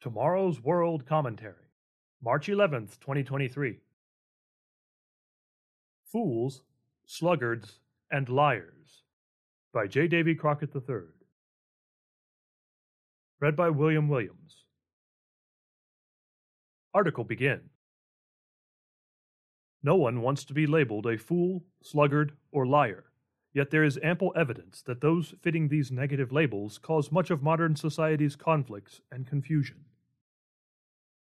Tomorrow's World Commentary, March 11th, 2023. Fools, Sluggards, and Liars by J. Davy Crockett III. Read by William Williams. Article begin. No one wants to be labeled a fool, sluggard, or liar, yet there is ample evidence that those fitting these negative labels cause much of modern society's conflicts and confusion.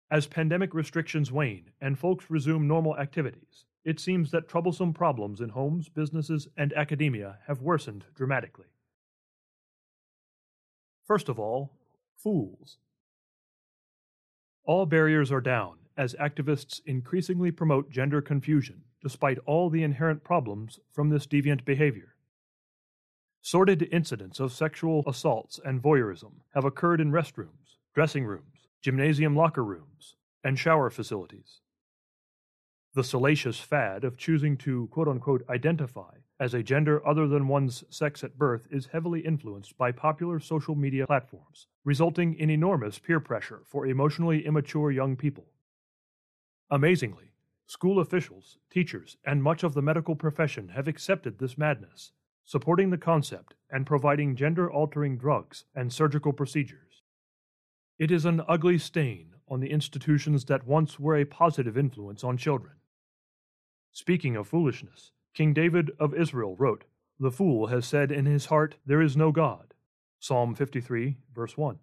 As pandemic restrictions wane and folks resume normal activities, it seems that troublesome problems in homes, businesses, and academia have worsened dramatically. First of all, fools. All barriers are down as activists increasingly promote gender confusion, despite all the inherent problems from this deviant behavior. Sordid incidents of sexual assaults and voyeurism have occurred in restrooms, dressing rooms, gymnasium locker rooms, and shower facilities. The salacious fad of choosing to quote unquote identify as a gender other than one's sex at birth is heavily influenced by popular social media platforms, resulting in enormous peer pressure for emotionally immature young people. Amazingly, school officials, teachers, and much of the medical profession have accepted this madness, supporting the concept and providing gender altering drugs and surgical procedures. It is an ugly stain on the institutions that once were a positive influence on children. Speaking of foolishness, King David of Israel wrote, The fool has said in his heart, There is no God. Psalm 53, verse 1.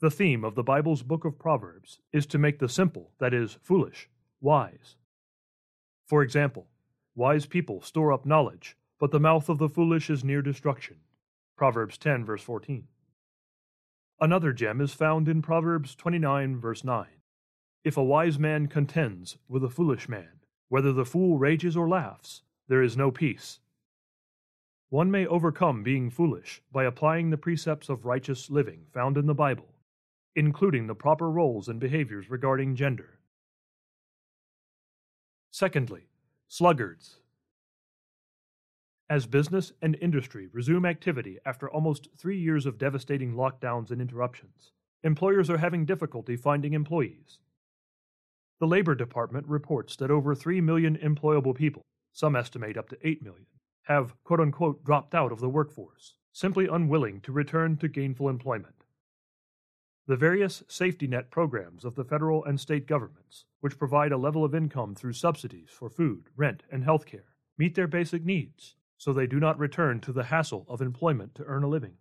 The theme of the Bible's book of Proverbs is to make the simple, that is, foolish, wise. For example, wise people store up knowledge, but the mouth of the foolish is near destruction. Proverbs 10, verse 14. Another gem is found in Proverbs 29, verse 9. If a wise man contends with a foolish man, whether the fool rages or laughs, there is no peace. One may overcome being foolish by applying the precepts of righteous living found in the Bible, including the proper roles and behaviors regarding gender. Secondly, sluggards. As business and industry resume activity after almost three years of devastating lockdowns and interruptions, employers are having difficulty finding employees. The Labor Department reports that over 3 million employable people, some estimate up to 8 million, have quote unquote dropped out of the workforce, simply unwilling to return to gainful employment. The various safety net programs of the federal and state governments, which provide a level of income through subsidies for food, rent, and health care, meet their basic needs so they do not return to the hassle of employment to earn a living.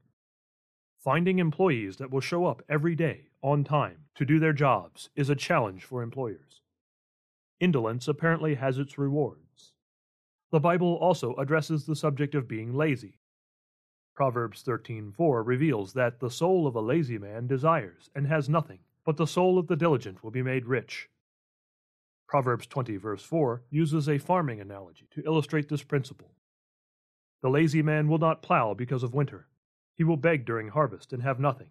Finding employees that will show up every day, on time, to do their jobs is a challenge for employers. Indolence apparently has its rewards. The Bible also addresses the subject of being lazy. Proverbs 13:4 reveals that the soul of a lazy man desires and has nothing, but the soul of the diligent will be made rich. Proverbs 20 verse 4 uses a farming analogy to illustrate this principle. The lazy man will not plow because of winter. He will beg during harvest and have nothing.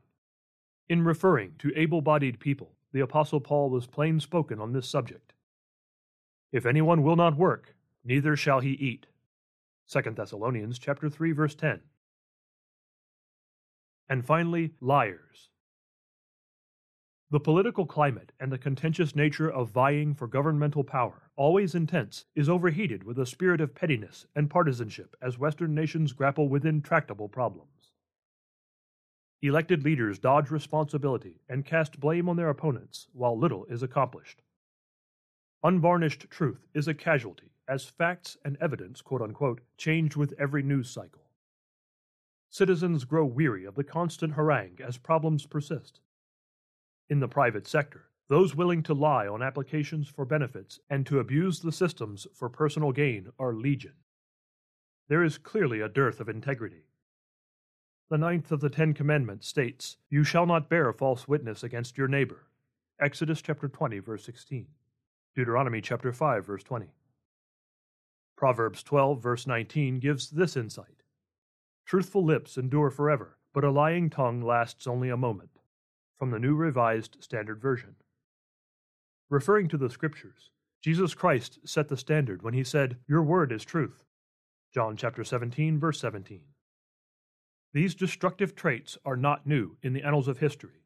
In referring to able bodied people, the Apostle Paul was plain spoken on this subject. If anyone will not work, neither shall he eat. 2 Thessalonians chapter 3 verse 10. And finally, liars. The political climate and the contentious nature of vying for governmental power, always intense, is overheated with a spirit of pettiness and partisanship as Western nations grapple with intractable problems. Elected leaders dodge responsibility and cast blame on their opponents while little is accomplished. Unvarnished truth is a casualty as facts and evidence, quote unquote, change with every news cycle. Citizens grow weary of the constant harangue as problems persist in the private sector, those willing to lie on applications for benefits and to abuse the systems for personal gain are legion. There is clearly a dearth of integrity. The ninth of the Ten Commandments states, You shall not bear false witness against your neighbor. Exodus chapter 20, verse 16. Deuteronomy chapter 5, verse 20. Proverbs 12, verse 19 gives this insight Truthful lips endure forever, but a lying tongue lasts only a moment from the New Revised Standard Version. Referring to the Scriptures, Jesus Christ set the standard when he said, Your word is truth. John chapter 17, verse 17. These destructive traits are not new in the annals of history.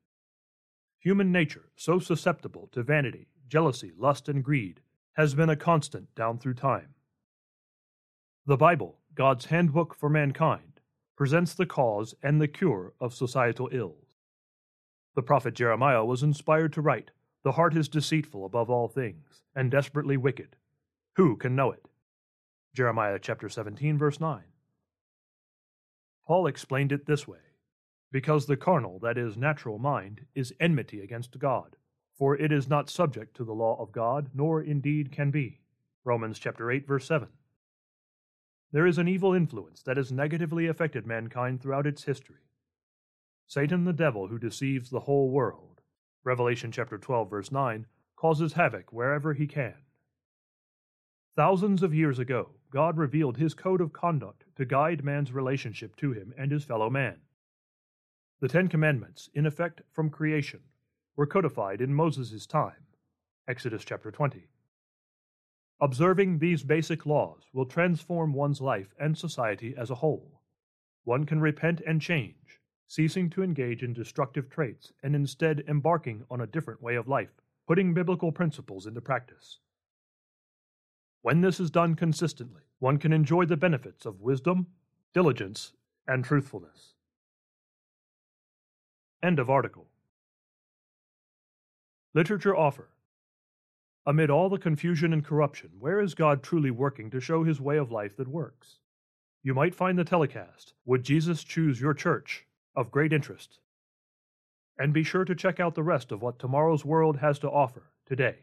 Human nature, so susceptible to vanity, jealousy, lust, and greed, has been a constant down through time. The Bible, God's handbook for mankind, presents the cause and the cure of societal ills. The prophet Jeremiah was inspired to write, The heart is deceitful above all things, and desperately wicked. Who can know it? Jeremiah chapter 17, verse 9. Paul explained it this way Because the carnal, that is, natural mind, is enmity against God, for it is not subject to the law of God, nor indeed can be. Romans chapter 8, verse 7. There is an evil influence that has negatively affected mankind throughout its history. Satan the devil who deceives the whole world, Revelation chapter 12 verse 9, causes havoc wherever he can. Thousands of years ago, God revealed his code of conduct to guide man's relationship to him and his fellow man. The Ten Commandments, in effect from creation, were codified in Moses' time, Exodus chapter 20. Observing these basic laws will transform one's life and society as a whole. One can repent and change, ceasing to engage in destructive traits and instead embarking on a different way of life, putting biblical principles into practice. When this is done consistently, one can enjoy the benefits of wisdom, diligence, and truthfulness. End of article. Literature offer Amid all the confusion and corruption, where is God truly working to show his way of life that works? You might find the telecast, Would Jesus Choose Your Church? Of great interest. And be sure to check out the rest of what tomorrow's world has to offer today.